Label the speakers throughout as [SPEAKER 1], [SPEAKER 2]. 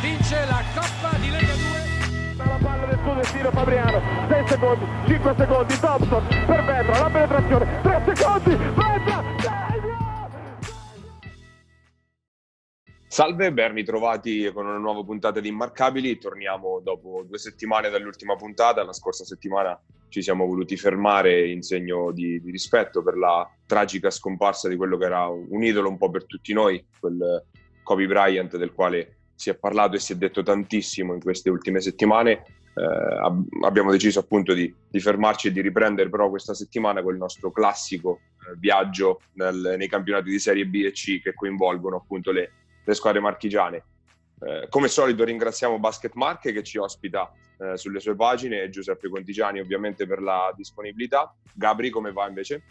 [SPEAKER 1] vince la Coppa di Lega 2.
[SPEAKER 2] La palla del suo destino Fabriano, 6 secondi, 5 secondi, Thompson per Vetra, la penetrazione, 3 secondi, Vetra,
[SPEAKER 3] Salve, ben ritrovati con una nuova puntata di Immarcabili. Torniamo dopo due settimane dall'ultima puntata. La scorsa settimana ci siamo voluti fermare in segno di, di, rispetto per la tragica scomparsa di quello che era un idolo un po' per tutti noi, quel Kobe Bryant del quale si è parlato e si è detto tantissimo in queste ultime settimane. Eh, ab- abbiamo deciso appunto di, di, fermarci e di riprendere però questa settimana con il nostro classico eh, viaggio nel, nei campionati di Serie B e C che coinvolgono appunto le le squadre marchigiane. Eh, come solito ringraziamo Basket Marche che ci ospita eh, sulle sue pagine e Giuseppe Contigiani ovviamente per la disponibilità. Gabri, come va invece?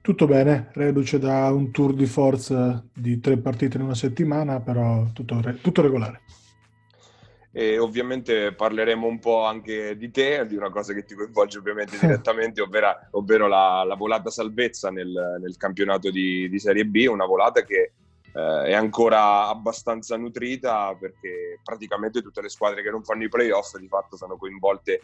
[SPEAKER 4] Tutto bene, reduce da un tour di forza di tre partite in una settimana, però tutto, tutto regolare.
[SPEAKER 3] E ovviamente parleremo un po' anche di te, di una cosa che ti coinvolge ovviamente direttamente, ovvero, ovvero la, la, volata salvezza nel, nel campionato di, di, Serie B, una volata che eh, è ancora abbastanza nutrita perché praticamente tutte le squadre che non fanno i playoff di fatto sono coinvolte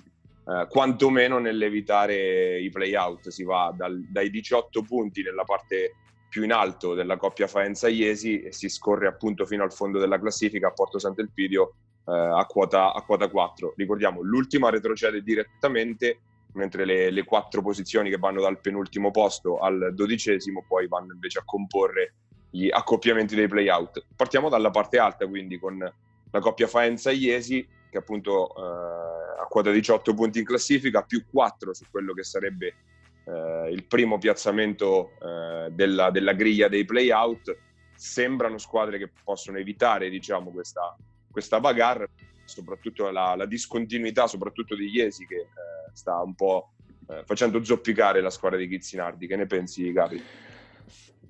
[SPEAKER 3] eh, quantomeno nell'evitare i playout. Si va dal, dai 18 punti nella parte più in alto della coppia Faenza-Iesi e si scorre appunto fino al fondo della classifica a Porto Sant'Elpidio eh, a, quota, a quota 4. Ricordiamo, l'ultima retrocede direttamente mentre le, le, quattro posizioni che vanno dal penultimo posto al dodicesimo poi vanno invece a comporre gli accoppiamenti dei playout. Partiamo dalla parte alta, quindi con la coppia Faenza-Iesi, che appunto eh, a quota 18 punti in classifica, più 4 su quello che sarebbe eh, il primo piazzamento eh, della, della, griglia dei playout. Sembrano squadre che possono evitare diciamo, questa, questa bagarre, soprattutto la, la, discontinuità, soprattutto di Iesi, che eh, sta un po' eh, facendo zoppicare la squadra di Chizzinardi. Che ne pensi, Gabi?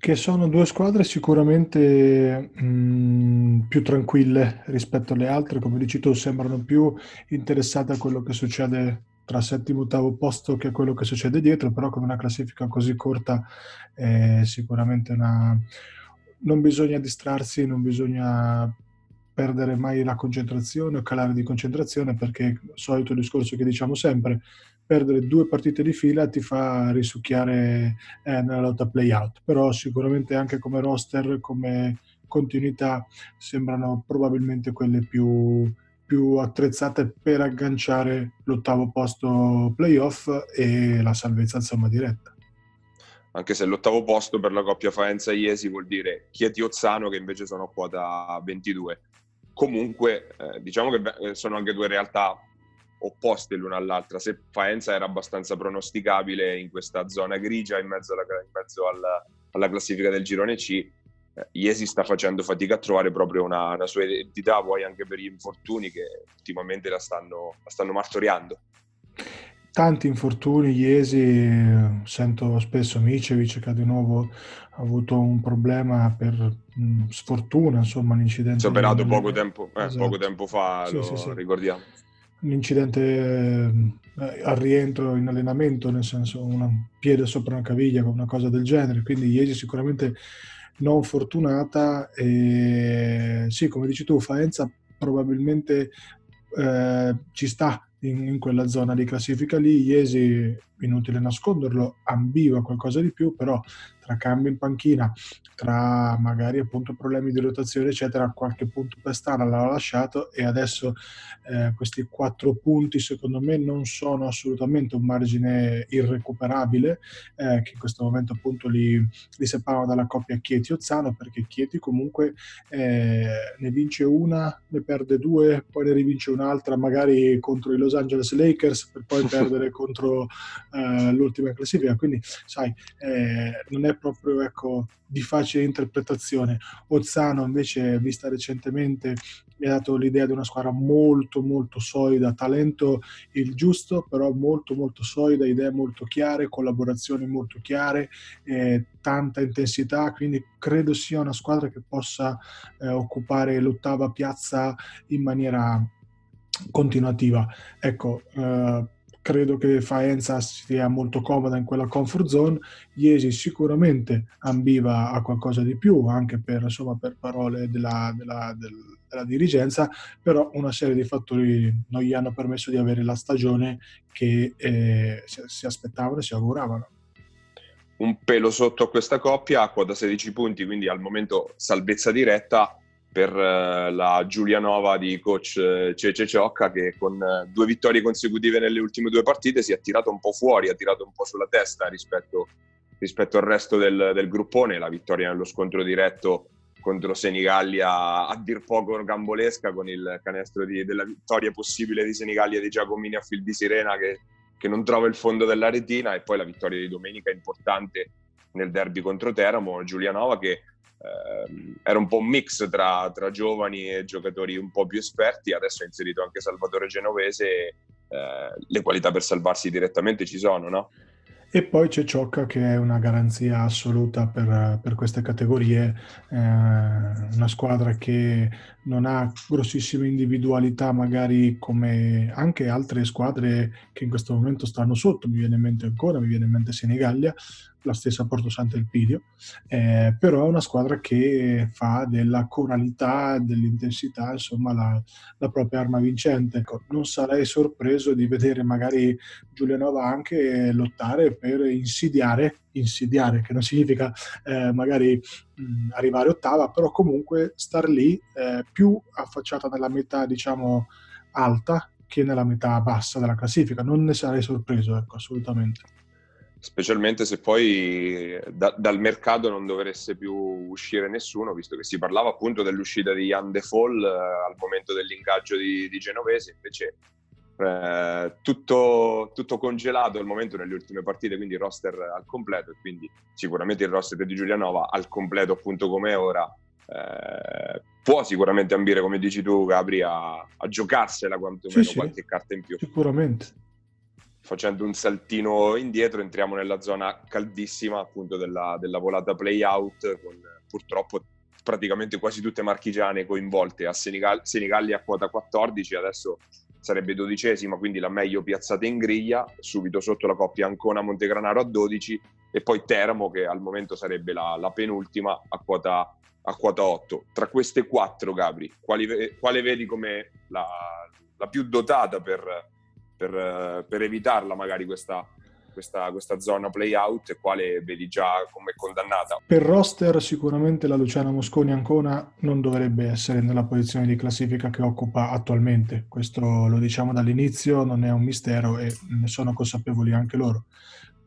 [SPEAKER 4] Che sono due squadre sicuramente mh, più tranquille rispetto alle altre, come dici tu, sembrano più interessate a quello che succede tra settimo e ottavo posto che a quello che succede dietro, però con una classifica così corta è sicuramente una... non bisogna distrarsi, non bisogna perdere mai la concentrazione o calare di concentrazione perché il solito discorso che diciamo sempre, perdere due partite di fila ti fa risucchiare eh, nella lotta play-out, però sicuramente anche come roster, come continuità, sembrano probabilmente quelle più, più attrezzate per agganciare l'ottavo posto playoff e la salvezza insomma diretta.
[SPEAKER 3] Anche se l'ottavo posto per la coppia Faenza-Iesi vuol dire Chieti Ozzano che invece sono a quota 22. Comunque eh, diciamo che eh, sono anche due realtà opposte l'una all'altra. Se Faenza era abbastanza pronosticabile in questa zona grigia in mezzo alla, in mezzo alla, alla classifica del girone C, eh, Iesi sta facendo fatica a trovare proprio una, una, sua identità, poi anche per gli infortuni che ultimamente la stanno, la stanno martoriando.
[SPEAKER 4] Tanti infortuni, Iesi, sento spesso Micevic che di nuovo ha avuto un problema per mh, sfortuna, insomma, un incidente. Si
[SPEAKER 3] è operato poco tempo, eh, esatto. poco tempo fa, sì, lo sì, sì. ricordiamo
[SPEAKER 4] un incidente eh, al rientro in allenamento, nel senso un piede sopra una caviglia, una cosa del genere, quindi Iesi sicuramente non fortunata e sì, come dici tu, Faenza probabilmente eh, ci sta in, in, quella zona di classifica lì, Iesi, inutile nasconderlo, ambiva qualcosa di più, però tra cambi in panchina, tra magari appunto problemi di rotazione, eccetera, qualche punto per stare l'ha lasciato e adesso eh, questi quattro punti secondo me non sono assolutamente un margine irrecuperabile eh, che in questo momento appunto li, li separano dalla coppia Chieti-Ozzano perché Chieti comunque eh, ne vince una, ne perde due, poi ne rivince un'altra magari contro i Los Angeles Lakers per poi perdere contro eh, l'ultima classifica, quindi sai, eh, non è proprio ecco, di facile interpretazione. Ozzano invece, vista recentemente, mi ha dato l'idea di una squadra molto molto solida, talento il giusto, però molto molto solida, idee molto chiare, collaborazioni molto chiare, eh, tanta intensità, quindi credo sia una squadra che possa eh, occupare l'ottava piazza in maniera continuativa. Ecco, eh, credo che Faenza sia molto comoda in quella comfort zone, Iesi sicuramente ambiva a qualcosa di più, anche per, insomma, per parole della, della, della, dirigenza, però una serie di fattori non gli hanno permesso di avere la stagione che eh, si, si aspettavano e si auguravano.
[SPEAKER 3] Un pelo sotto a questa coppia, a quota 16 punti, quindi al momento salvezza diretta per uh, la Giulianova di coach uh, Cece Ciocca che con uh, due vittorie consecutive nelle ultime due partite si è tirato un po' fuori, ha tirato un po' sulla testa rispetto, rispetto al resto del, del, gruppone, la vittoria nello scontro diretto contro Senigallia a dir poco gambolesca con il canestro di, della vittoria possibile di Senigallia di Giacomini a fil di sirena che, che non trova il fondo della retina. E poi la vittoria di domenica importante nel derby contro Teramo, Giulianova che eh, era un po' un mix tra, tra, giovani e giocatori un po' più esperti, adesso ha inserito anche Salvatore Genovese, eh, le qualità per salvarsi direttamente ci sono, no?
[SPEAKER 4] E poi c'è Ciocca che è una garanzia assoluta per, per queste categorie, eh, una squadra che non ha grossissime individualità magari come anche altre squadre che in questo momento stanno sotto, mi viene in mente ancora, mi viene in mente Senigallia, la stessa Porto Sant'Elpidio, eh, però è una squadra che fa della coralità, dell'intensità, insomma, la, la propria arma vincente. Ecco, non sarei sorpreso di vedere magari Giulianova anche lottare per insidiare, insidiare che non significa eh, magari mh, arrivare ottava, però comunque star lì eh, più affacciata nella metà, diciamo, alta che nella metà bassa della classifica. Non ne sarei sorpreso, ecco, assolutamente
[SPEAKER 3] specialmente se poi da, dal mercato non dovesse più uscire nessuno, visto che si parlava appunto dell'uscita di Jan De Fall eh, al momento dell'ingaggio di, di Genovese, invece eh, tutto, tutto, congelato al momento nelle ultime partite, quindi il roster al completo e quindi sicuramente il roster di Giulianova al completo appunto come è ora eh, può sicuramente ambire, come dici tu Gabri, a, a giocarsela quantomeno sì, qualche carta in più.
[SPEAKER 4] Sicuramente
[SPEAKER 3] facendo un saltino indietro entriamo nella zona caldissima appunto della, della volata play out con purtroppo praticamente quasi tutte marchigiane coinvolte a Senigal- Senigallia a quota 14 adesso sarebbe dodicesima quindi la meglio piazzata in griglia subito sotto la coppia Ancona Montegranaro a 12 e poi Teramo che al momento sarebbe la, la penultima a quota, a quota 8 tra queste quattro Gabri quali, quale vedi come la, la più dotata per per, per evitarla magari questa, questa, questa, zona play out e quale vedi già come condannata?
[SPEAKER 4] Per roster sicuramente la Luciana Mosconi Ancona non dovrebbe essere nella posizione di classifica che occupa attualmente, questo lo diciamo dall'inizio, non è un mistero e ne sono consapevoli anche loro.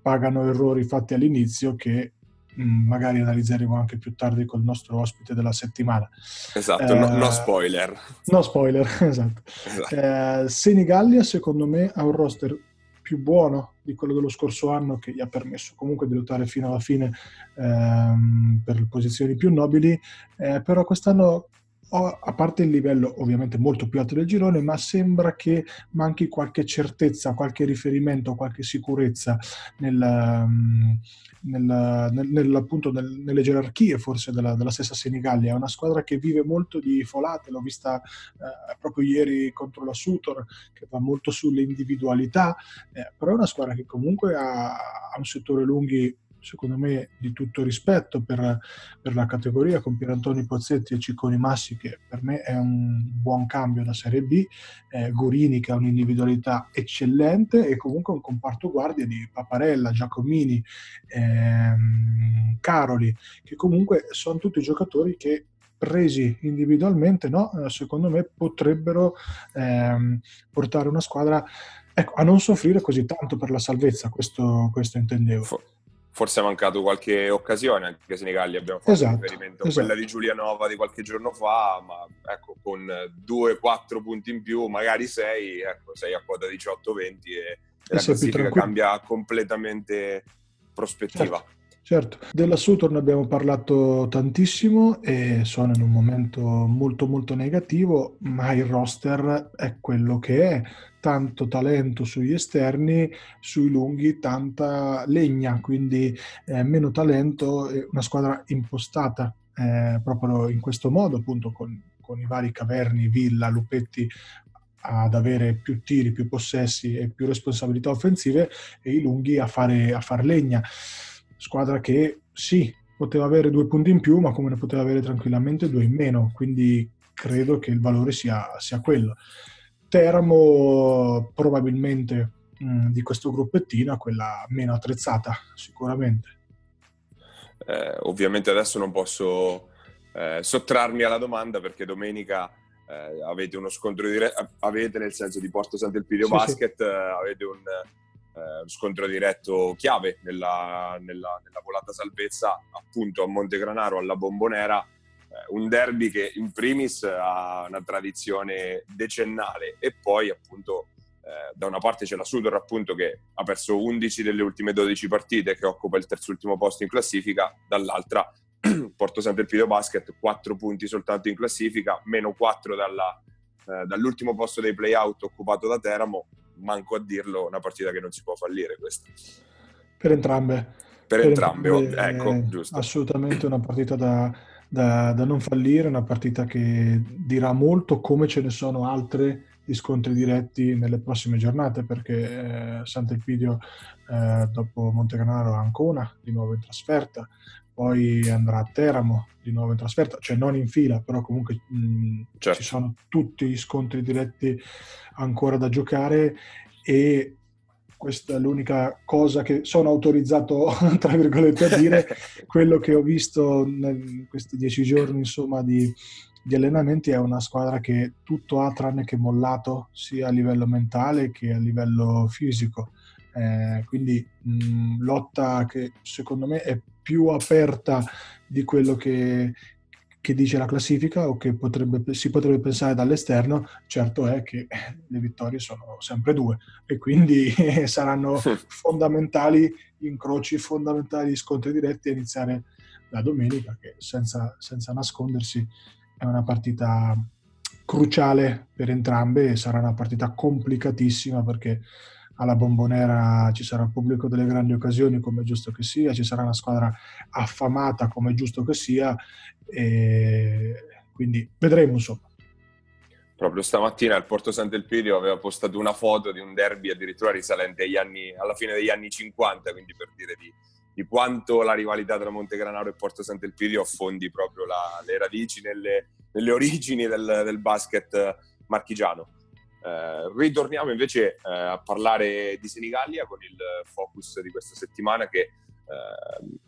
[SPEAKER 4] Pagano errori fatti all'inizio che magari analizzeremo anche più tardi col nostro ospite della settimana.
[SPEAKER 3] Esatto, eh, no, no, spoiler.
[SPEAKER 4] No spoiler, esatto. esatto. Eh, Senigallia secondo me ha un roster più buono di quello dello scorso anno che gli ha permesso comunque di lottare fino alla fine ehm, per posizioni più nobili, eh, però quest'anno a parte il livello ovviamente molto più alto del girone, ma sembra che manchi qualche certezza, qualche riferimento, qualche sicurezza nel, nel, nel, nel, appunto, nelle gerarchie forse della, della, stessa Senigallia. È una squadra che vive molto di folate, l'ho vista eh, proprio ieri contro la Sutor, che va molto sulle individualità, eh, però è una squadra che comunque ha, ha un settore lunghi secondo me di tutto rispetto per, per la categoria con Pierantoni Pozzetti e Cicconi Massi che per me è un buon cambio da Serie B, eh, Gorini che ha un'individualità eccellente e comunque un comparto guardia di Paparella, Giacomini, ehm, Caroli che comunque sono tutti giocatori che presi individualmente, no? Eh, secondo me potrebbero ehm, portare una squadra ecco, a non soffrire così tanto per la salvezza, questo, questo intendevo
[SPEAKER 3] forse è mancato qualche occasione, anche se nei Galli abbiamo fatto esatto, riferimento a esatto. quella di Giulianova di qualche giorno fa, ma ecco, con 2-4 punti in più, magari 6, ecco, 6 a quota 18-20 e, e la classifica cambia completamente prospettiva.
[SPEAKER 4] Certo. Certo, della Sutton abbiamo parlato tantissimo e sono in un momento molto molto negativo, ma il roster è quello che è, tanto talento sugli esterni, sui lunghi tanta legna, quindi eh, meno talento, una squadra impostata eh, proprio in questo modo, appunto con, con i vari Caverni, Villa, Lupetti ad avere più tiri, più possessi e più responsabilità offensive e i lunghi a fare, a far legna. Squadra che sì, poteva avere due punti in più, ma come ne poteva avere tranquillamente due in meno, quindi credo che il valore sia, sia quello. Teramo probabilmente mh, di questo gruppettino quella meno attrezzata, sicuramente.
[SPEAKER 3] Eh, ovviamente adesso non posso eh, sottrarmi alla domanda perché domenica eh, avete uno scontro diretto, avete nel senso di Porto Sant'Elpidio sì, Basket, sì. Eh, avete un eh, scontro diretto chiave nella, nella, nella, volata salvezza appunto a Montegranaro alla Bombonera, eh, un derby che in primis ha una tradizione decennale e poi appunto eh, da una parte c'è la Sudor appunto che ha perso 11 delle ultime 12 partite che occupa il terzultimo posto in classifica, dall'altra Porto Sant'Elpidio Basket 4 punti soltanto in classifica, meno 4 dalla, eh, dall'ultimo posto dei playout occupato da Teramo, manco a dirlo, una partita che non si può fallire questa.
[SPEAKER 4] Per entrambe.
[SPEAKER 3] Per, per entrambe, entrambe ecco, giusto.
[SPEAKER 4] Assolutamente una partita da, da, da non fallire, una partita che dirà molto come ce ne sono altre di scontri diretti nelle prossime giornate perché eh, Sant'Elpidio eh, dopo Montecanaro a Ancona di nuovo in trasferta poi andrà a Teramo di nuovo in trasferta, cioè non in fila, però comunque mh, certo. ci sono tutti gli scontri diretti ancora da giocare e questa è l'unica cosa che sono autorizzato, tra virgolette, a dire, quello che ho visto in questi dieci giorni, insomma, di, di allenamenti è una squadra che tutto ha tranne che mollato, sia a livello mentale che a livello fisico. Eh, quindi mh, lotta che secondo me è più aperta di quello che, che dice la classifica o che potrebbe, si potrebbe pensare dall'esterno, certo è che le vittorie sono sempre due e quindi saranno fondamentali incroci, fondamentali scontri diretti a iniziare la domenica che senza, senza nascondersi è una partita cruciale per entrambe e sarà una partita complicatissima perché alla Bombonera ci sarà un pubblico delle grandi occasioni come è giusto che sia, ci sarà una squadra affamata come è giusto che sia e quindi vedremo insomma.
[SPEAKER 3] Proprio stamattina il Porto Sant'Elpidio aveva postato una foto di un derby addirittura risalente anni, alla fine degli anni 50, quindi per dire di, di quanto la rivalità tra Montegranaro e Porto Sant'Elpidio affondi proprio la, le radici nelle, nelle origini del, del basket marchigiano. Eh, ritorniamo invece eh, a parlare di Senigallia con il focus di questa settimana che eh,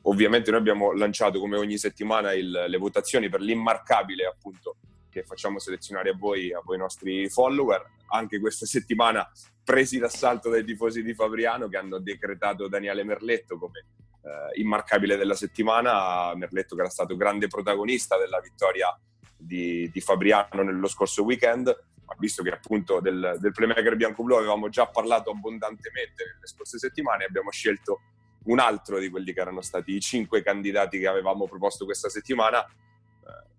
[SPEAKER 3] ovviamente noi abbiamo lanciato come ogni settimana il, le votazioni per l'immarcabile appunto che facciamo selezionare a voi, a voi nostri follower. Anche questa settimana presi d'assalto dai tifosi di Fabriano che hanno decretato Daniele Merletto come eh, immarcabile della settimana. Merletto che era stato grande protagonista della vittoria di, di Fabriano nello scorso weekend ma visto che appunto del, del playmaker bianco-blu avevamo già parlato abbondantemente nelle scorse settimane, abbiamo scelto un altro di quelli che erano stati i cinque candidati che avevamo proposto questa settimana, eh,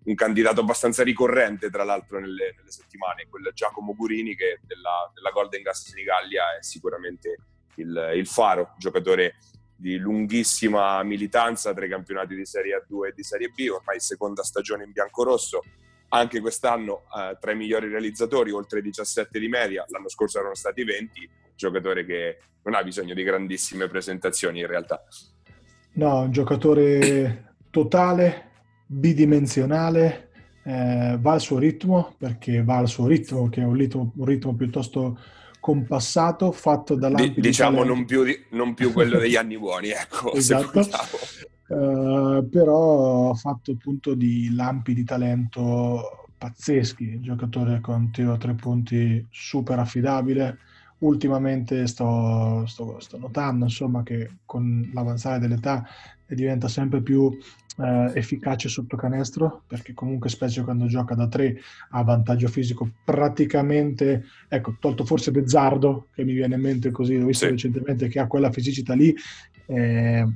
[SPEAKER 3] un candidato abbastanza ricorrente tra l'altro nelle, nelle settimane, quello Giacomo Gurini che della, della Golden Gas Senigallia è sicuramente il, il faro, giocatore di lunghissima militanza tra i campionati di Serie A2 e di Serie B, ormai seconda stagione in bianco-rosso, anche quest'anno eh, tra i migliori realizzatori, oltre 17 di media, l'anno scorso erano stati 20, giocatore che non ha bisogno di grandissime presentazioni in realtà.
[SPEAKER 4] No, un giocatore totale, bidimensionale, eh, va al suo ritmo, perché va al suo ritmo, che è un ritmo, un ritmo piuttosto compassato, fatto da
[SPEAKER 3] lampi D- Diciamo non più, non più, quello degli anni buoni, ecco,
[SPEAKER 4] esatto. Uh, però fatto appunto di lampi di talento pazzeschi, giocatore con tiro a tre punti super affidabile. Ultimamente sto, sto, sto notando insomma, che con l'avanzare dell'età diventa sempre più eh, efficace sotto canestro, perché comunque specie quando gioca da tre ha vantaggio fisico praticamente, ecco, tolto forse Bezzardo, che mi viene in mente così, l'ho visto sì. recentemente, che ha quella fisicità lì, eh,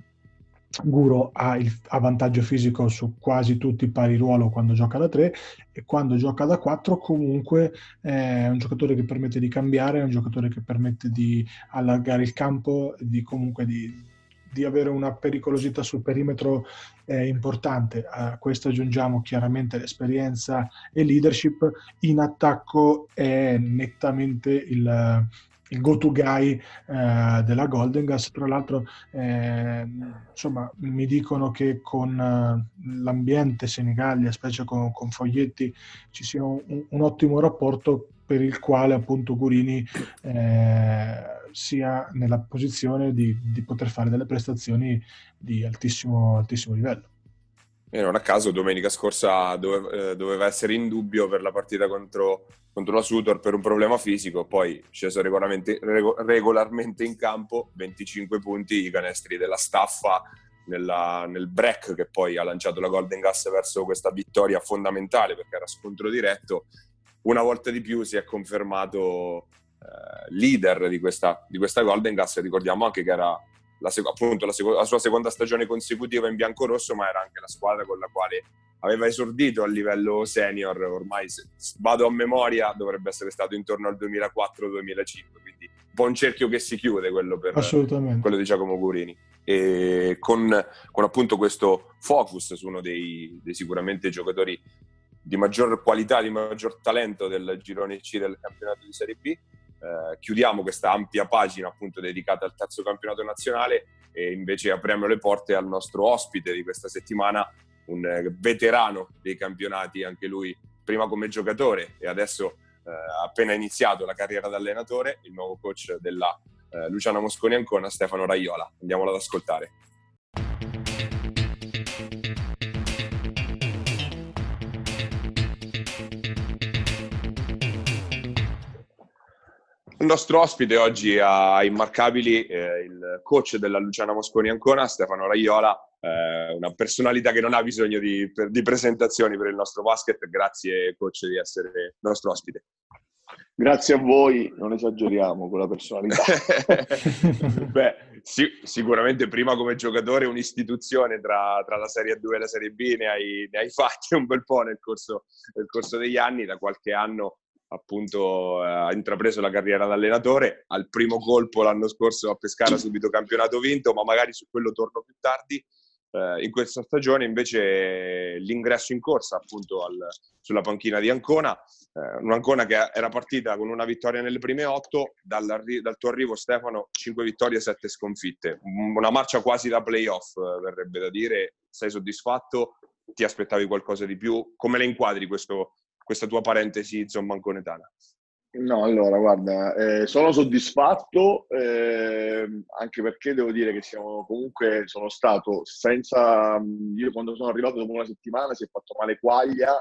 [SPEAKER 4] Guro ha, il, ha vantaggio fisico su quasi tutti i pari ruolo quando gioca da 3 e quando gioca da 4 comunque è un giocatore che permette di cambiare, è un giocatore che permette di allargare il campo, di comunque di di avere una pericolosità sul perimetro eh, importante. A questo aggiungiamo chiaramente l'esperienza e leadership. In attacco è nettamente il, il go-to guy eh, della Golden Gas. Tra l'altro, eh, insomma, mi dicono che con eh, l'ambiente Senigallia, specie con, con Foglietti, ci sia un, un, ottimo rapporto per il quale appunto Gurini eh, sia nella posizione di, di, poter fare delle prestazioni di altissimo, altissimo livello.
[SPEAKER 3] E non a caso domenica scorsa dove, eh, doveva essere in dubbio per la partita contro, contro, la Sutor per un problema fisico, poi sceso regolarmente, regolarmente in campo, 25 punti i canestri della staffa nella, nel break che poi ha lanciato la Golden Gas verso questa vittoria fondamentale perché era scontro diretto. Una volta di più si è confermato eh, leader di questa, di questa Golden Gas, ricordiamo anche che era la, appunto la, la, sua seconda stagione consecutiva in bianco-rosso, ma era anche la squadra con la quale aveva esordito a livello senior, ormai se vado a memoria dovrebbe essere stato intorno al 2004-2005, quindi un po' un cerchio che si chiude quello, per, quello di Giacomo Gurini. E con, con, appunto questo focus su uno dei, dei sicuramente giocatori di maggior qualità, di maggior talento del girone C del campionato di Serie B, eh, chiudiamo questa ampia pagina appunto dedicata al terzo campionato nazionale e invece apriamo le porte al nostro ospite di questa settimana, un eh, veterano dei campionati, anche lui prima come giocatore e adesso eh, appena iniziato la carriera da allenatore, il nuovo coach della eh, Luciana Mosconi Ancona, Stefano Raiola. Andiamolo ad ascoltare. Il nostro ospite oggi a Immarcabili, eh, il coach della Luciana Mosconi Ancona, Stefano Raiola, eh, una personalità che non ha bisogno di, per, di, presentazioni per il nostro basket. Grazie coach di essere nostro ospite.
[SPEAKER 5] Grazie a voi, non esageriamo con la personalità.
[SPEAKER 3] Beh, sì, sicuramente prima come giocatore un'istituzione tra, tra, la Serie 2 e la Serie B ne hai, ne hai fatti un bel po' nel corso, nel corso degli anni, da qualche anno appunto eh, ha intrapreso la carriera da allenatore, al primo colpo l'anno scorso a Pescara subito campionato vinto, ma magari su quello torno più tardi. Eh, in questa stagione invece l'ingresso in corsa appunto al, sulla panchina di Ancona, eh, un'Ancona che era partita con una vittoria nelle prime otto, dal tuo arrivo Stefano 5 vittorie e 7 sconfitte, una marcia quasi da playoff verrebbe da dire, sei soddisfatto? Ti aspettavi qualcosa di più? Come le inquadri questo, questa tua parentesi zombanconetana?
[SPEAKER 5] No, allora, guarda, eh, sono soddisfatto eh, anche perché devo dire che siamo comunque, sono stato senza, io quando sono arrivato dopo una settimana si è fatto male Quaglia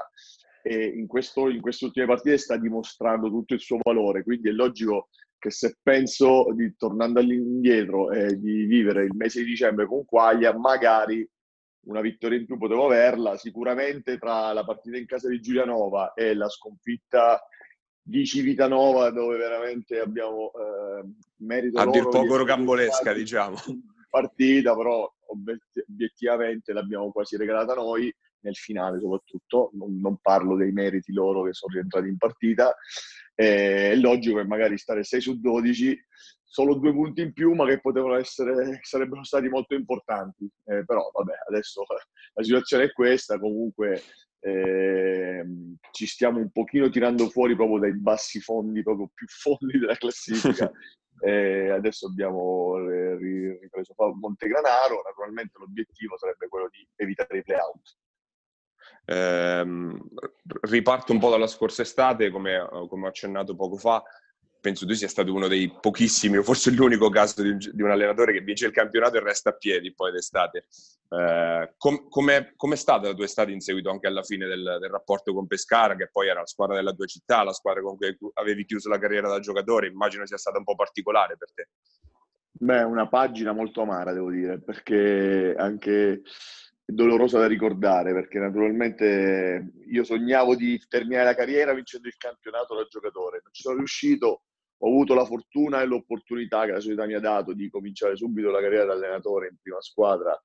[SPEAKER 5] e in, questo, in queste ultime partite sta dimostrando tutto il suo valore, quindi è logico che se penso di, tornando all'indietro eh, di vivere il mese di dicembre con Quaglia, magari una vittoria in più potevo averla. Sicuramente tra la partita in casa di Giulianova e la sconfitta di Civitanova, dove veramente abbiamo eh, merito
[SPEAKER 3] a dir poco rocambolesca, diciamo.
[SPEAKER 5] Partita, però obiettivamente l'abbiamo quasi regalata noi nel finale soprattutto, non, non, parlo dei meriti loro che sono rientrati in partita, eh, è logico che magari stare 6 su 12 solo due punti in più, ma che potevano essere, sarebbero stati molto importanti. Eh, però, vabbè, adesso la situazione è questa. Comunque, eh, ci stiamo un pochino tirando fuori proprio dai bassi fondi, proprio più fondi della classifica. eh, adesso abbiamo ripreso Montegranaro. Naturalmente, l'obiettivo sarebbe quello di evitare i playout.
[SPEAKER 3] Eh, riparto un po' dalla scorsa estate, come, come ho accennato poco fa penso tu sia stato uno dei pochissimi, o forse l'unico caso di un, di un, allenatore che vince il campionato e resta a piedi poi d'estate. Eh, com, com'è, com'è, stata la tua estate in seguito anche alla fine del, del, rapporto con Pescara, che poi era la squadra della tua città, la squadra con cui avevi chiuso la carriera da giocatore? Immagino sia stata un po' particolare per te.
[SPEAKER 5] Beh, una pagina molto amara, devo dire, perché anche dolorosa da ricordare perché naturalmente io sognavo di terminare la carriera vincendo il campionato da giocatore, non ci sono riuscito, ho avuto la fortuna e l'opportunità che la società mi ha dato di cominciare subito la carriera da allenatore in prima squadra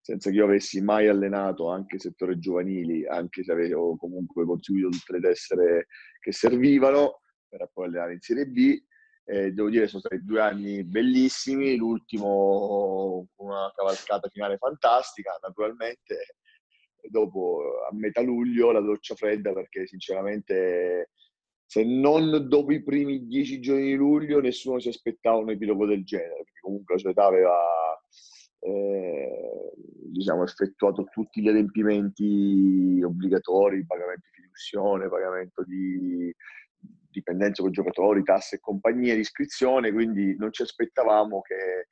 [SPEAKER 5] senza che io avessi mai allenato anche settore giovanili, anche se avevo comunque conseguito tutte le tessere che servivano per poi allenare in Serie B. Eh, devo dire sono stati due anni bellissimi, l'ultimo una cavalcata finale fantastica, naturalmente dopo a metà luglio la doccia fredda perché sinceramente se non dopo i primi dieci giorni di luglio nessuno si aspettava un epilogo del genere, perché comunque la società aveva eh, diciamo, effettuato tutti gli adempimenti obbligatori, pagamento di fiduzione, pagamento di dipendenza con giocatori, tasse e compagnie di iscrizione, quindi non ci aspettavamo che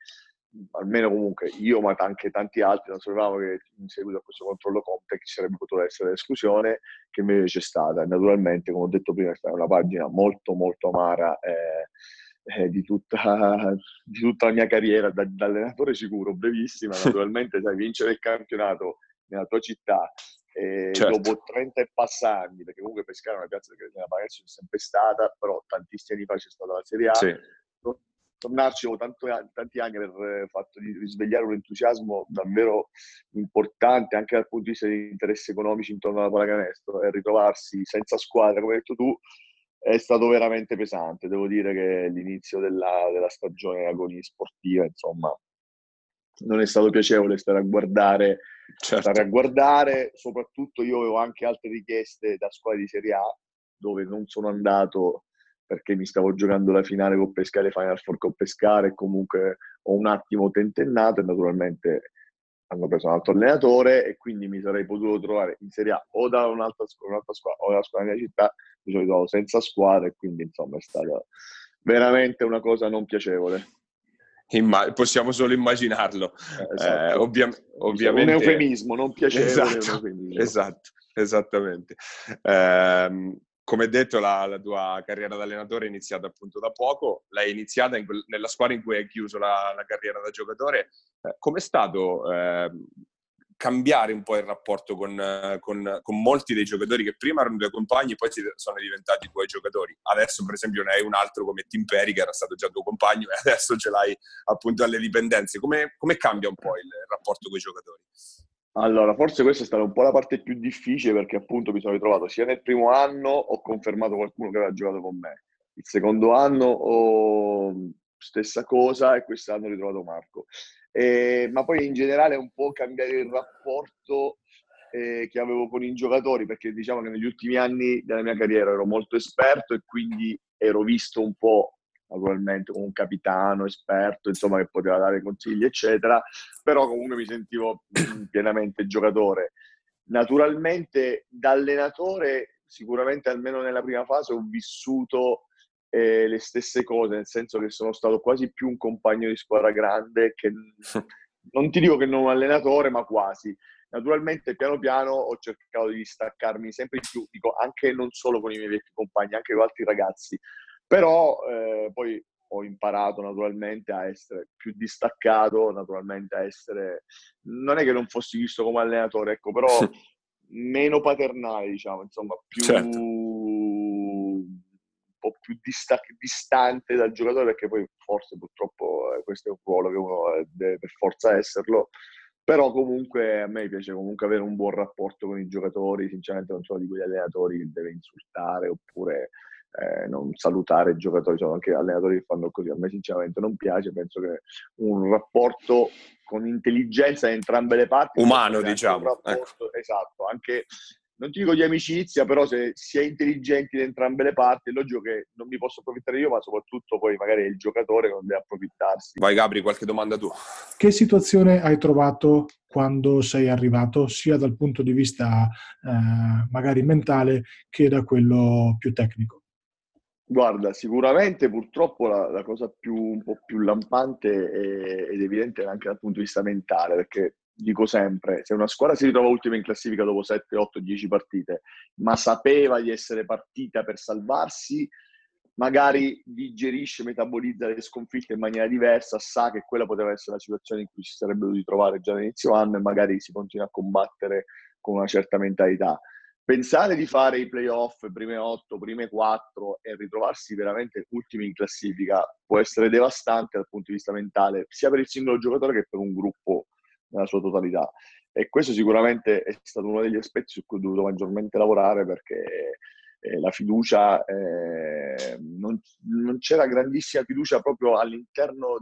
[SPEAKER 5] almeno comunque io ma anche tanti altri non sapevamo che in seguito a questo controllo Comtech ci sarebbe potuta essere l'esclusione che invece c'è stata. Naturalmente come ho detto prima è stata una pagina molto molto amara eh, eh, di, tutta, di, tutta, la mia carriera da, da allenatore sicuro, brevissima. Naturalmente sai vincere il campionato nella tua città e certo. dopo 30 e passa anni, perché comunque Pescara è una piazza che nella Pagazzi è sempre stata, però tantissimi anni fa c'è stata la Serie A, sì tornarci dopo tanto, tanti anni aver fatto di risvegliare un entusiasmo davvero importante anche dal punto di vista degli interessi economici intorno alla pallacanestro e ritrovarsi senza squadra, come hai detto tu, è stato veramente pesante. Devo dire che l'inizio della, della stagione agonia sportiva, insomma, non è stato piacevole stare a guardare, certo. stare a guardare, soprattutto io avevo anche altre richieste da squadre di Serie A dove non sono andato perché mi stavo giocando la finale con Pescare, Final Four con Pescare comunque ho un attimo tentennato e naturalmente hanno preso un altro allenatore e quindi mi sarei potuto trovare in Serie A o da un'altra, un'altra squadra o dalla squadra della mia città, mi sono ritrovato senza squadra e quindi insomma è stata veramente una cosa non piacevole.
[SPEAKER 3] Imma- possiamo solo immaginarlo. Eh, esatto. eh, ovvia-
[SPEAKER 5] ovviamente... Un eufemismo, non piacevole. Esatto,
[SPEAKER 3] esatto esattamente. Eh, come detto, la, la, tua carriera da allenatore è iniziata appunto da poco, l'hai iniziata quel, nella squadra in cui hai chiuso la, la carriera da giocatore. Eh, com'è stato eh, cambiare un po' il rapporto con, con, con, molti dei giocatori che prima erano tuoi compagni e poi sono diventati tuoi giocatori? Adesso, per esempio, ne hai un altro come Tim Perry che era stato già tuo compagno e adesso ce l'hai appunto alle dipendenze. Come, come cambia un po' il rapporto con i giocatori?
[SPEAKER 5] Allora, forse questa è stata un po' la parte più difficile perché appunto mi sono ritrovato sia nel primo anno ho confermato qualcuno che aveva giocato con me, il secondo anno ho stessa cosa e quest'anno ho ritrovato Marco. Eh, ma poi in generale un po' cambiare il rapporto eh, che avevo con i giocatori perché diciamo che negli ultimi anni della mia carriera ero molto esperto e quindi ero visto un po' naturalmente con un capitano esperto, insomma, che poteva dare consigli, eccetera, però comunque mi sentivo pienamente giocatore. Naturalmente da allenatore, sicuramente almeno nella prima fase, ho vissuto eh, le stesse cose, nel senso che sono stato quasi più un compagno di squadra grande che non ti dico che non un allenatore, ma quasi. Naturalmente piano piano ho cercato di distaccarmi sempre di più, dico anche non solo con i miei vecchi compagni, anche con altri ragazzi, però eh, poi ho imparato naturalmente a essere più distaccato, naturalmente a essere... Non è che non fossi visto come allenatore, ecco, però meno paternale, diciamo, insomma, più... Certo. un po' più distac- distante dal giocatore, perché poi forse purtroppo eh, questo è un ruolo che uno eh, deve per forza esserlo, però comunque a me piace comunque avere un buon rapporto con i giocatori, sinceramente non sono di quegli allenatori che deve insultare oppure eh, non salutare i giocatori, sono anche allenatori che fanno così. A me sinceramente non piace, penso che un rapporto con intelligenza da entrambe le parti...
[SPEAKER 3] Umano, diciamo.
[SPEAKER 5] Rapporto, ecco. Esatto, anche non ti dico di amicizia, però se si è intelligenti da entrambe le parti, è logico che non mi posso approfittare io, ma soprattutto poi magari è il giocatore che non deve approfittarsi.
[SPEAKER 3] Vai Gabri, qualche domanda tu.
[SPEAKER 4] Che situazione hai trovato quando sei arrivato, sia dal punto di vista eh, magari mentale che da quello più tecnico?
[SPEAKER 5] Guarda, sicuramente purtroppo la, la cosa più, un po' più lampante è, ed evidente anche dal punto di vista mentale, perché dico sempre, se una squadra si ritrova ultima in classifica dopo 7, 8, 10 partite, ma sapeva di essere partita per salvarsi, magari digerisce, metabolizza le sconfitte in maniera diversa, sa che quella poteva essere la situazione in cui si sarebbe dovuti trovare già all'inizio anno e magari si continua a combattere con una certa mentalità pensare di fare i playoff, prime 8, prime 4 e ritrovarsi veramente ultimi in classifica può essere devastante dal punto di vista mentale, sia per il singolo giocatore che per un gruppo nella sua totalità. E questo sicuramente è stato uno degli aspetti su cui ho dovuto maggiormente lavorare perché eh, la fiducia, eh, non, non, c'era grandissima fiducia proprio all'interno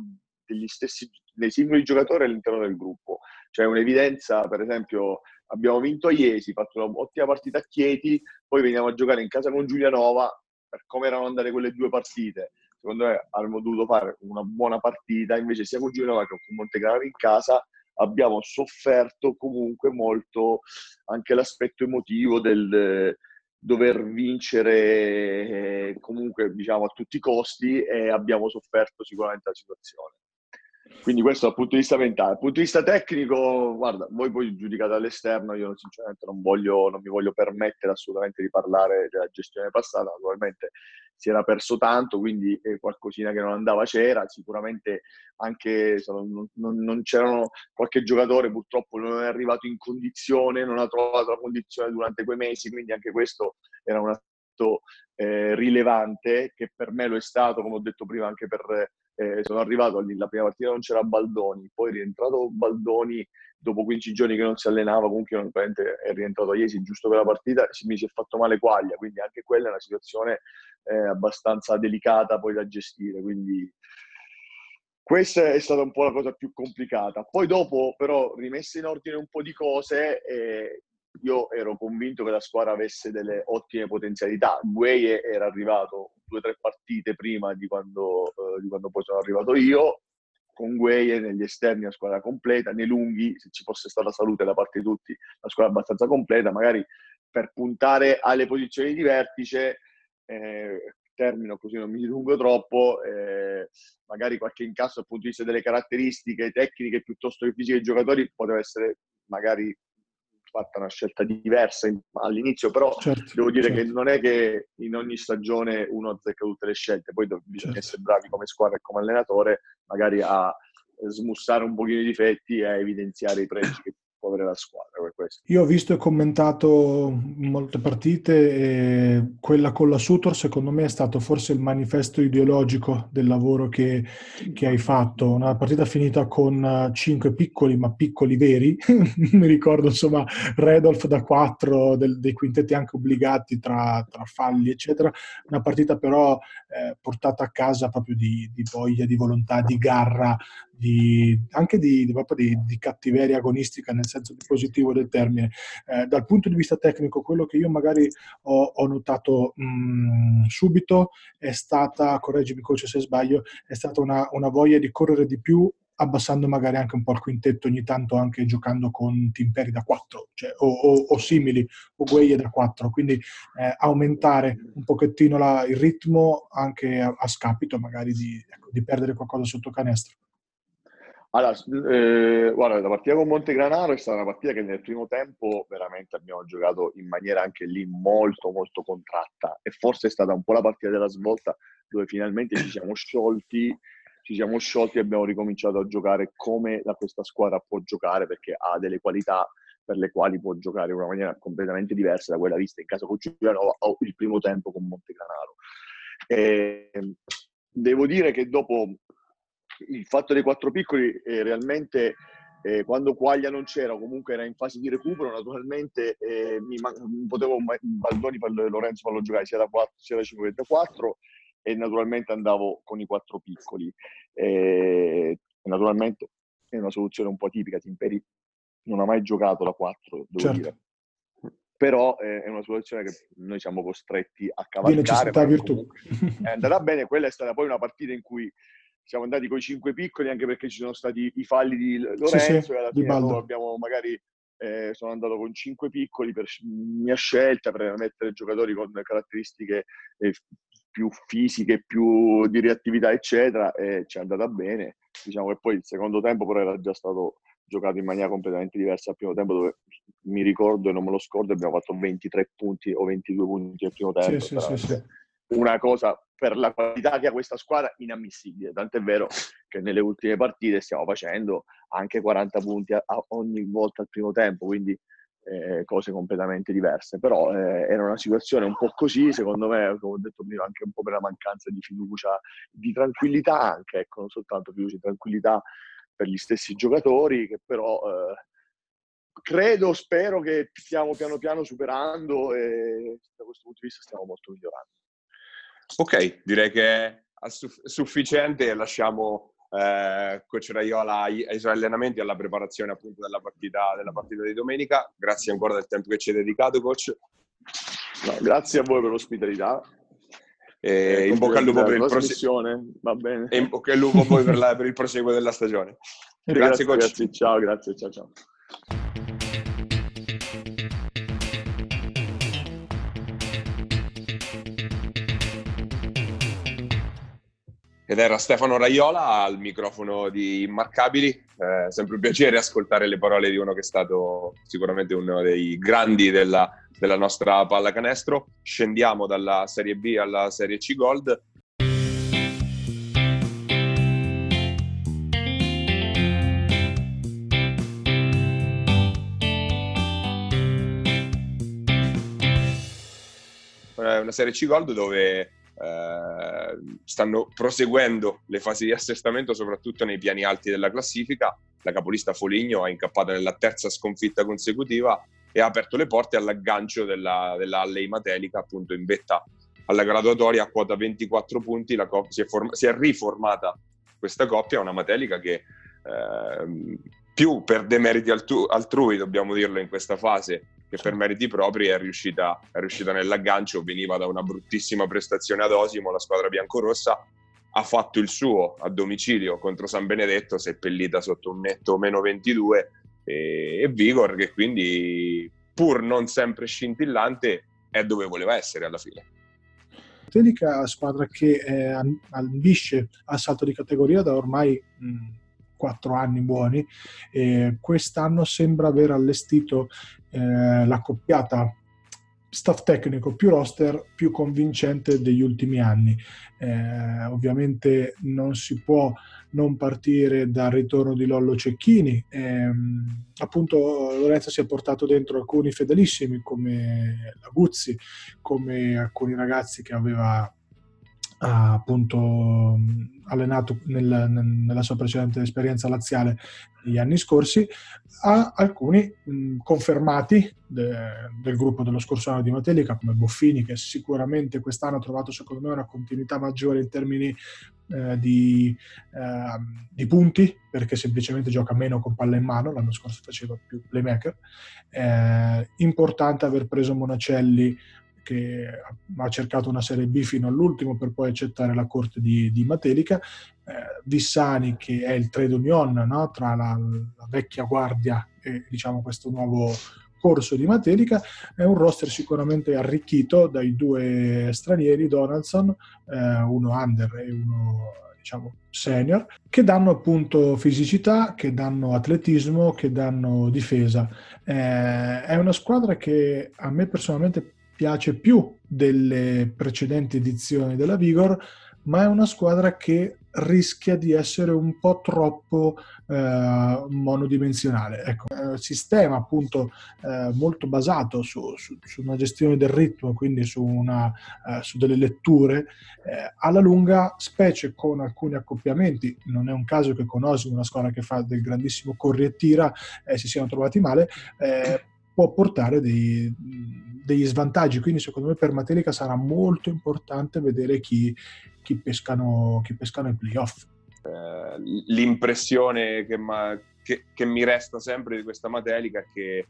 [SPEAKER 5] degli stessi, dei singoli giocatori all'interno del gruppo. C'è un'evidenza, per esempio, abbiamo vinto a Iesi, fatto un'ottima partita a Chieti, poi veniamo a giocare in casa con Giulianova, per come erano andate quelle due partite. Secondo me avremmo dovuto fare una buona partita, invece sia con Giulianova che con Montegrano in casa abbiamo sofferto comunque molto anche l'aspetto emotivo del dover vincere eh, comunque diciamo a tutti i costi e abbiamo sofferto sicuramente la situazione. Quindi questo dal punto di vista mentale. Dal punto di vista tecnico, guarda, voi poi giudicate all'esterno, io sinceramente non, voglio, non mi voglio permettere assolutamente di parlare della gestione passata, naturalmente si era perso tanto, quindi eh, qualcosina che non andava c'era, sicuramente anche non, non, non, c'erano qualche giocatore purtroppo non è arrivato in condizione, non ha trovato la condizione durante quei mesi, quindi anche questo era un aspetto eh, rilevante che per me lo è stato, come ho detto prima, anche per eh, sono arrivato lì, la prima partita non c'era Baldoni, poi è rientrato Baldoni dopo 15 giorni che non si allenava, comunque è rientrato Iesi giusto per la partita, mi si è fatto male Quaglia, quindi anche quella è una situazione eh, abbastanza delicata poi da gestire, quindi questa è stata un po' la cosa più complicata. Poi dopo però rimesse in ordine un po' di cose, eh, io ero convinto che la squadra avesse delle ottime potenzialità. Gueye era arrivato due o tre partite prima di quando, eh, di quando poi sono arrivato io, con Gueye negli esterni la squadra completa, nei lunghi, se ci fosse stata salute da parte di tutti, la squadra abbastanza completa, magari per puntare alle posizioni di vertice, eh, termino così non mi dilungo troppo, eh, magari qualche incasso dal punto di vista delle caratteristiche tecniche piuttosto che fisiche dei giocatori poteva essere magari fatta una scelta diversa all'inizio, però certo, devo dire certo. che non è che in ogni stagione uno azzecca tutte le scelte, poi bisogna certo. essere bravi come squadra e come allenatore, magari a smussare un pochino i difetti e a evidenziare i pregi che può avere la squadra.
[SPEAKER 4] Io ho visto e commentato molte partite e quella con la Sutor secondo me è stato forse il manifesto ideologico del lavoro che, che hai fatto. Una partita finita con cinque piccoli, ma piccoli veri. Mi ricordo insomma Redolf da quattro, dei quintetti anche obbligati tra, tra, falli, eccetera. Una partita però eh, portata a casa proprio di, di voglia, di volontà, di garra, di, anche di, di, di, di, cattiveria agonistica nel senso positivo del termine. Eh, dal punto di vista tecnico, quello che io magari ho, ho notato mh, mm, subito è stata, correggimi coach se sbaglio, è stata una, una voglia di correre di più abbassando magari anche un po' il quintetto ogni tanto anche giocando con timperi da 4 cioè, o, o, o, simili o gueie da 4 quindi eh, aumentare un pochettino la, il ritmo anche a, a scapito magari di, ecco, di perdere qualcosa sotto canestro
[SPEAKER 5] allora, eh, guarda, la partita con Montegranaro è stata una partita che nel primo tempo veramente abbiamo giocato in maniera anche lì molto molto contratta e forse è stata un po' la partita della svolta dove finalmente ci siamo sciolti, ci siamo sciolti e abbiamo ricominciato a giocare come la, questa squadra può giocare perché ha delle qualità per le quali può giocare in una maniera completamente diversa da quella vista in casa con Giuliano o il primo tempo con Montegranaro. E devo dire che dopo il fatto dei quattro piccoli eh, realmente eh, quando Quaglia non c'era comunque era in fase di recupero, naturalmente eh, mi man- potevo Baldoni per Lorenzo farlo giocare sia da 4 sia da 5 che da 4 e naturalmente andavo con i quattro piccoli. E, naturalmente è una soluzione un po' tipica, Timperi non ha mai giocato da 4, devo certo. dire. Però eh, è una soluzione che noi siamo costretti a cavalcare. È andata bene, quella è stata poi una partita in cui siamo andati con i cinque piccoli anche perché ci sono stati i falli di Lorenzo sì, sì, e alla fine abbiamo magari eh, sono andato con cinque piccoli per mia scelta per mettere giocatori con caratteristiche eh, più fisiche, più di reattività eccetera e ci è andata bene. Diciamo che poi il secondo tempo però era già stato giocato in maniera completamente diversa. Al primo tempo dove mi ricordo e non me lo scordo abbiamo fatto 23 punti o 22 punti al primo tempo sì, sì, sì, una cosa per la qualità che ha questa squadra inammissibile. Tant'è vero che nelle ultime partite stiamo facendo anche 40 punti a, a ogni volta al primo tempo, quindi eh, cose completamente diverse. Però eh, era una situazione un po' così, secondo me, come ho detto prima, anche un po' per la mancanza di fiducia, di tranquillità anche, ecco, non soltanto fiducia, di tranquillità per gli stessi giocatori che però... Eh, credo, spero che stiamo piano piano superando e da questo punto di vista stiamo molto migliorando.
[SPEAKER 3] Ok, direi che è sufficiente. Lasciamo eh, Coach Raiola ai, ai, suoi allenamenti e alla preparazione appunto della partita, della partita di domenica. Grazie ancora del tempo che ci hai dedicato, coach.
[SPEAKER 5] No, grazie a voi per l'ospitalità.
[SPEAKER 3] E in bocca al lupo per il proseguo.
[SPEAKER 5] Va bene.
[SPEAKER 3] E in bocca al lupo poi per, la, per il proseguo della stagione.
[SPEAKER 5] Grazie, grazie coach. Grazie, ciao, grazie, ciao, ciao.
[SPEAKER 3] Ed era Stefano Raiola al microfono di Immarcabili. Eh, sempre un piacere ascoltare le parole di uno che è stato sicuramente uno dei grandi della, della nostra pallacanestro. Scendiamo dalla Serie B alla Serie C Gold. Eh, una Serie C Gold dove eh, stanno proseguendo le fasi di assestamento soprattutto nei piani alti della classifica. La capolista Foligno ha incappato nella terza sconfitta consecutiva e ha aperto le porte all'aggancio della, della Alley Matelica appunto in vetta alla graduatoria a quota 24 punti. La coppia, si, è form- si, è riformata questa coppia, una Matelica che eh, più per demeriti altru- altrui, dobbiamo dirlo in questa fase, che per meriti propri è riuscita, è riuscita nell'aggancio, veniva da una bruttissima prestazione ad Osimo, la squadra biancorossa ha fatto il suo a domicilio contro San Benedetto, seppellita sotto un netto meno 22 e, e Vigor che quindi pur non sempre scintillante è dove voleva essere alla fine.
[SPEAKER 4] Tenica squadra che eh, ambisce al salto di categoria da ormai mh, quattro anni buoni e quest'anno sembra aver allestito eh, l'accoppiata staff tecnico più roster più convincente degli ultimi anni. Eh, ovviamente non si può non partire dal ritorno di Lollo Cecchini. Eh, appunto Lorenzo si è portato dentro alcuni fedelissimi come la Guzzi, come alcuni ragazzi che aveva ha appunto allenato nel, nella sua precedente esperienza laziale negli anni scorsi, ha alcuni mh, confermati de, del gruppo dello scorso anno di Matelica, come Boffini, che sicuramente quest'anno ha trovato secondo me una continuità maggiore in termini eh, di, eh, di, punti, perché semplicemente gioca meno con palla in mano, l'anno scorso faceva più playmaker. Eh, importante aver preso Monacelli che ha cercato una Serie B fino all'ultimo per poi accettare la corte di, di Matelica, eh, Vissani che è il trade union no? tra la, la, vecchia guardia e diciamo questo nuovo corso di Matelica, è un roster sicuramente arricchito dai due stranieri, Donaldson, eh, uno under e uno diciamo senior, che danno appunto fisicità, che danno atletismo, che danno difesa. Eh, è una squadra che a me personalmente piace più delle precedenti edizioni della Vigor, ma è una squadra che rischia di essere un po' troppo eh, monodimensionale. Ecco, è un sistema appunto eh, molto basato su, su, su, una gestione del ritmo, quindi su, una, eh, su delle letture, eh, alla lunga, specie con alcuni accoppiamenti, non è un caso che con Osimo, una squadra che fa del grandissimo corri e tira, eh, si siano trovati male, eh, può portare dei, degli svantaggi. Quindi, secondo me, per Matelica sarà molto importante vedere chi, chi, pescano, chi pescano i playoff.
[SPEAKER 3] Eh, l'impressione che, ma, che, che, mi resta sempre di questa Matelica è che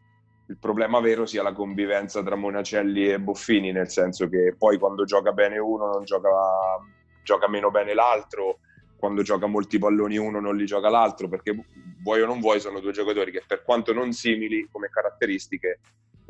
[SPEAKER 3] il problema vero sia la convivenza tra Monacelli e Boffini, nel senso che poi quando gioca bene uno non gioca, gioca meno bene l'altro, quando gioca molti palloni uno non li gioca l'altro, perché vuoi o non vuoi sono due giocatori che per quanto non simili come caratteristiche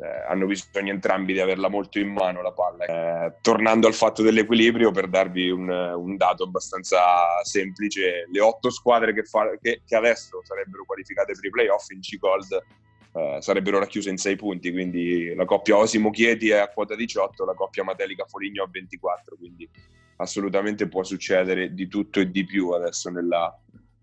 [SPEAKER 3] eh, hanno bisogno entrambi di averla molto in mano la palla. Eh, tornando al fatto dell'equilibrio, per darvi un, un dato abbastanza semplice, le otto squadre che, fa, che, che adesso sarebbero qualificate per i playoff in C-Gold eh, sarebbero racchiuse in sei punti, quindi la coppia Osimo Chieti è a quota 18, la coppia Matelica Foligno a 24, quindi assolutamente può succedere di tutto e di più adesso nella,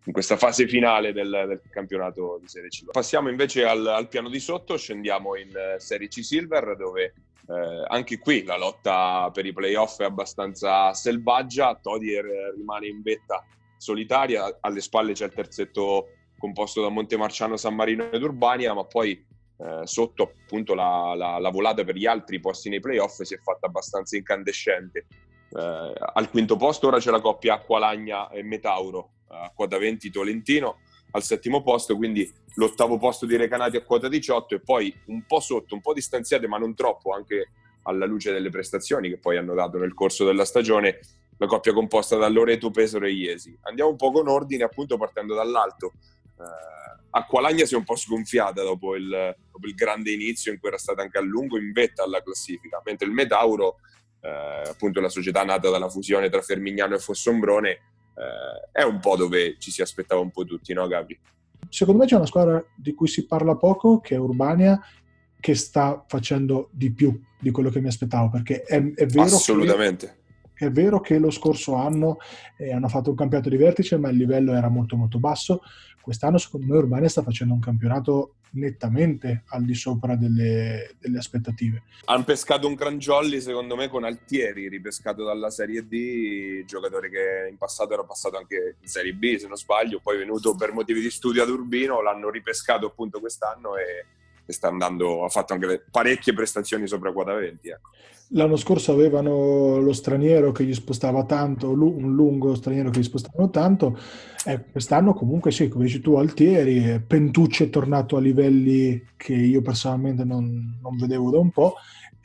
[SPEAKER 3] in questa fase finale del, del, campionato di Serie C. Passiamo invece al, al, piano di sotto, scendiamo in eh, Serie C Silver dove eh, anche qui la lotta per i playoff è abbastanza selvaggia, Todier rimane in vetta solitaria, alle spalle c'è il terzetto composto da Montemarciano, San Marino ed Urbania, ma poi eh, sotto appunto la, la, la, volata per gli altri posti nei playoff si è fatta abbastanza incandescente. Eh, al quinto posto ora c'è la coppia Acqualagna e Metauro, a quota 20 Tolentino al settimo posto, quindi l'ottavo posto di Recanati a quota 18 e poi un po' sotto, un po' distanziate ma non troppo anche alla luce delle prestazioni che poi hanno dato nel corso della stagione la coppia composta da Loreto, Pesaro e Iesi. Andiamo un po' con ordine appunto partendo dall'alto. Eh, Acqualagna si è un po' sgonfiata dopo il, dopo il, grande inizio in cui era stata anche a lungo in vetta alla classifica, mentre il Metauro, eh, appunto la società nata dalla fusione tra Fermignano e Fossombrone, eh, è un po' dove ci si aspettava un po' tutti, no Gabri?
[SPEAKER 4] Secondo me c'è una squadra di cui si parla poco, che è Urbania, che sta facendo di più di quello che mi aspettavo, perché è, è vero
[SPEAKER 3] Assolutamente.
[SPEAKER 4] Che è vero che lo scorso anno eh, hanno fatto un campionato di vertice, ma il livello era molto molto basso. Quest'anno, secondo me, Urbania sta facendo un campionato nettamente al di sopra delle, delle aspettative.
[SPEAKER 3] Hanno pescato un Crangiolli, secondo me, con Altieri, ripescato dalla Serie D, giocatore che in passato era passato anche in Serie B, se non sbaglio, poi è venuto per motivi di studio ad Urbino, l'hanno ripescato appunto quest'anno e sta andando, ha fatto anche parecchie prestazioni sopra quota 20. Ecco.
[SPEAKER 4] L'anno scorso avevano lo straniero che gli spostava tanto, un lungo straniero che gli spostavano tanto, eh, quest'anno comunque sì, come dici tu, Altieri, Pentucci è tornato a livelli che io personalmente non, non vedevo da un po'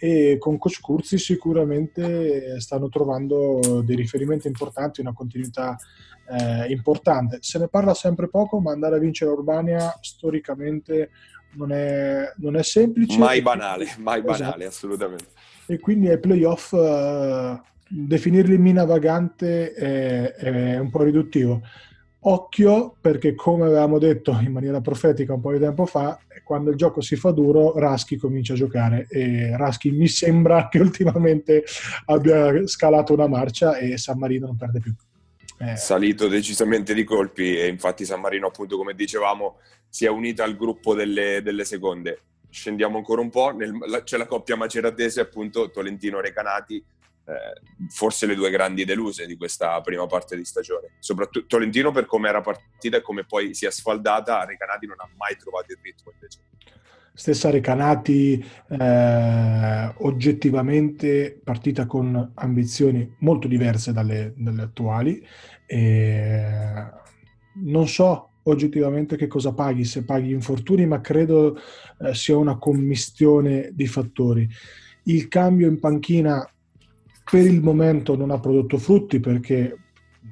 [SPEAKER 4] e con Coach Curzi sicuramente stanno trovando dei riferimenti importanti, una continuità eh, importante. Se ne parla sempre poco, ma andare a vincere Urbania storicamente non è, non è semplice.
[SPEAKER 3] Mai banale, mai esatto. banale, assolutamente.
[SPEAKER 4] E quindi ai playoff uh, definirli mina vagante è, è, un po' riduttivo. Occhio perché, come avevamo detto in maniera profetica un po' di tempo fa, quando il gioco si fa duro, Raschi comincia a giocare e Raschi mi sembra che ultimamente abbia scalato una marcia e San Marino non perde più.
[SPEAKER 3] Eh. Salito decisamente di colpi e infatti San Marino, appunto, come dicevamo, si è unita al gruppo delle, delle seconde. Scendiamo ancora un po', nel, la, c'è la coppia maceratese, appunto, Tolentino-Recanati, eh, forse le due grandi deluse di questa prima parte di stagione. Soprattutto Tolentino per come era partita e come poi si è sfaldata, Recanati non ha mai trovato il ritmo invece.
[SPEAKER 4] Stessa Recanati eh, oggettivamente partita con ambizioni molto diverse dalle, dalle attuali. E non so oggettivamente che cosa paghi, se paghi infortuni, ma credo eh, sia una commistione di fattori. Il cambio in panchina per il momento non ha prodotto frutti perché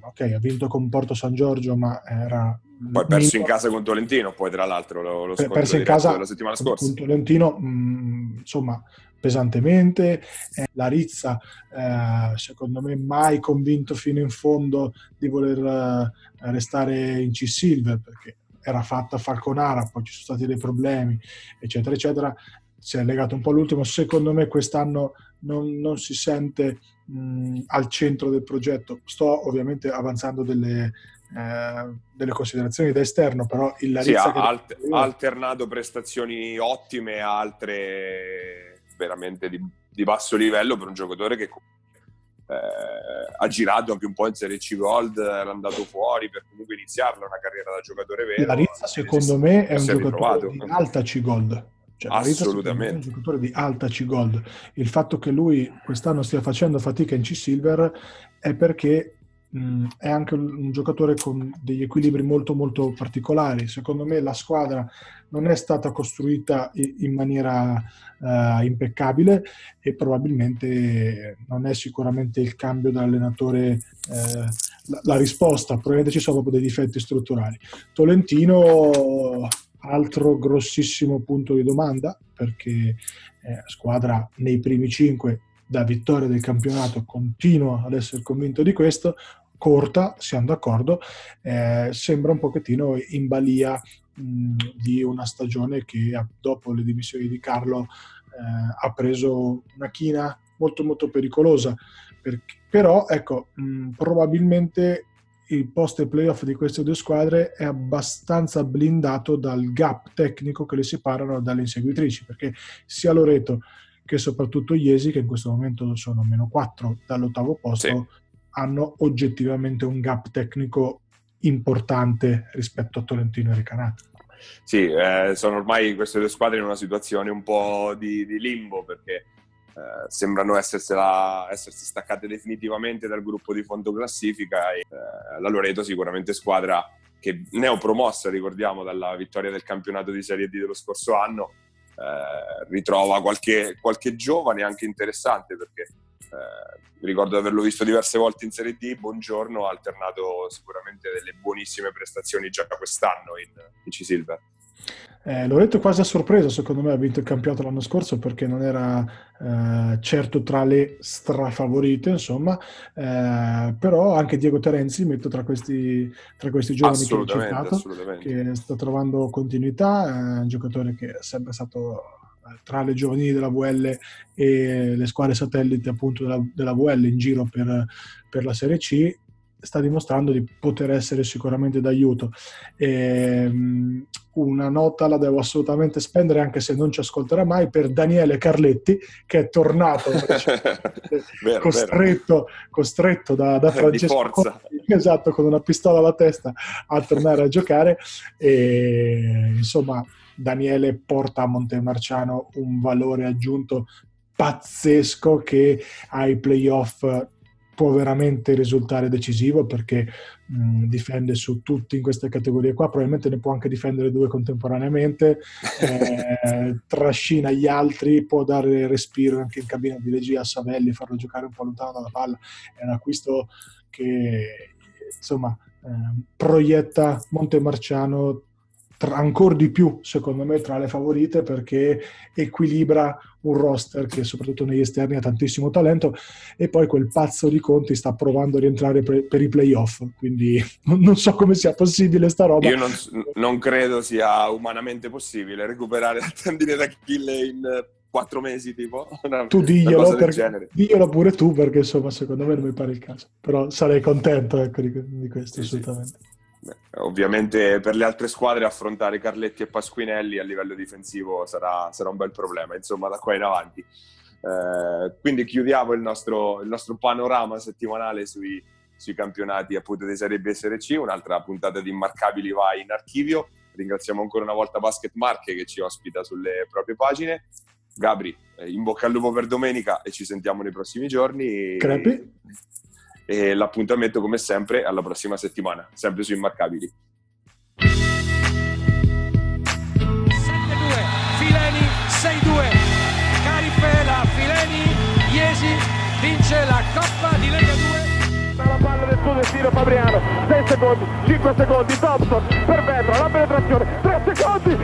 [SPEAKER 4] ok, ha vinto con Porto San Giorgio, ma era
[SPEAKER 3] poi perso in casa con Tolentino, poi tra l'altro lo, lo perso in casa della settimana scorsa.
[SPEAKER 4] Con Tolentino, mh, mm, insomma, pesantemente. Eh, la Rizza, eh, secondo me, mai convinto fino in fondo di voler eh, restare in C-Silver perché era fatta Falconara, poi ci sono stati dei problemi, eccetera, eccetera. Si è legato un po' all'ultimo. Secondo me quest'anno non, non si sente mh, al centro del progetto. Sto ovviamente avanzando delle, eh, delle considerazioni da esterno, però il Larizza
[SPEAKER 3] sì, ha alt- alternato prestazioni ottime a altre veramente di, di, basso livello per un giocatore che eh, ha girato anche un po' in Serie C Gold, era andato fuori per comunque iniziarla una carriera da giocatore vero.
[SPEAKER 4] Larizza secondo me è un giocatore di alta C Gold. Cioè, Assolutamente. È un giocatore di alta C-Gold. Il fatto che lui quest'anno stia facendo fatica in C-Silver è perché mh, è anche un, giocatore con degli equilibri molto molto particolari. Secondo me la squadra non è stata costruita in, maniera uh, impeccabile e probabilmente non è sicuramente il cambio dell'allenatore eh, la, la risposta, probabilmente ci sono proprio dei difetti strutturali. Tolentino altro grossissimo punto di domanda perché eh, squadra nei primi cinque da vittoria del campionato continua ad essere convinto di questo corta, siamo d'accordo, eh, sembra un pochettino in balia mh, di una stagione che dopo le dimissioni di Carlo eh, ha preso una china molto molto pericolosa, perché, però ecco, mh, probabilmente il post playoff di queste due squadre è abbastanza blindato dal gap tecnico che le separano dalle inseguitrici, perché sia Loreto che soprattutto Iesi, che in questo momento sono meno 4 dall'ottavo posto, sì. Hanno oggettivamente un gap tecnico importante rispetto a Tolentino e Recanati.
[SPEAKER 3] sì, eh, sono ormai queste due squadre in una situazione un po' di, di limbo perché eh, sembrano essersi staccate definitivamente dal gruppo di fondo classifica e eh, la Loreto sicuramente squadra che neopromossa, ricordiamo, dalla vittoria del campionato di Serie D dello scorso anno, eh, ritrova qualche, qualche, giovane anche interessante perché eh, ricordo di averlo visto diverse volte in Serie D, buongiorno, ha alternato sicuramente delle buonissime prestazioni già quest'anno in, in C-Silver.
[SPEAKER 4] Eh, Loreto quasi a sorpresa, secondo me, ha vinto il campionato l'anno scorso perché non era eh, certo tra le strafavorite, insomma, eh, però anche Diego Terenzi metto tra questi, tra questi giovani che ho citato, che sta trovando continuità, è un giocatore che è sempre stato eh, tra le giovanili della VL e le squadre satellite appunto della, della VL in giro per, per la Serie C sta dimostrando di poter essere sicuramente d'aiuto. E, um, una nota la devo assolutamente spendere, anche se non ci ascolterà mai, per Daniele Carletti, che è tornato vero, costretto, vero. costretto, da, da Francesco esatto, con una pistola alla testa a tornare a giocare. E, insomma, Daniele porta a Montemarciano un valore aggiunto pazzesco che ai playoff può veramente risultare decisivo perché mh, difende su tutti in queste categorie qua, probabilmente ne può anche difendere due contemporaneamente, eh, trascina gli altri, può dare respiro anche in cabina di regia a Savelli, farlo giocare un po' lontano dalla palla, è un acquisto che insomma eh, proietta Montemarciano ancora di più, secondo me, tra le favorite perché equilibra un roster che soprattutto negli esterni ha tantissimo talento e poi quel pazzo di Conti sta provando a rientrare per, per i playoff, quindi non so come sia possibile sta roba.
[SPEAKER 3] Io non, non credo sia umanamente possibile recuperare la tendine d'Achille in quattro mesi tipo.
[SPEAKER 4] Una, tu diglielo, per, diglielo pure tu perché insomma secondo me non mi pare il caso, però sarei contento ecco, di, di questo sì, assolutamente. Sì.
[SPEAKER 3] Ovviamente per le altre squadre affrontare Carletti e Pasquinelli a livello difensivo sarà, sarà un bel problema, insomma, da qua in avanti. Eh, quindi chiudiamo il nostro, il nostro panorama settimanale sui, sui, campionati appunto di Serie B e Serie C. Un'altra puntata di Immarcabili va in archivio. Ringraziamo ancora una volta Basket Marche che ci ospita sulle proprie pagine. Gabri, eh, in bocca al lupo per domenica e ci sentiamo nei prossimi giorni.
[SPEAKER 4] Crepi
[SPEAKER 3] e l'appuntamento come sempre alla prossima settimana, sempre su Immarcabili.
[SPEAKER 1] 7-2, Fileni 6-2, Carifela, Fileni, Iesi vince la Coppa di Lega 2.
[SPEAKER 2] La palla del suo destino Fabriano, 6 secondi, 5 secondi, Thompson per Vetra, la penetrazione, 3 secondi,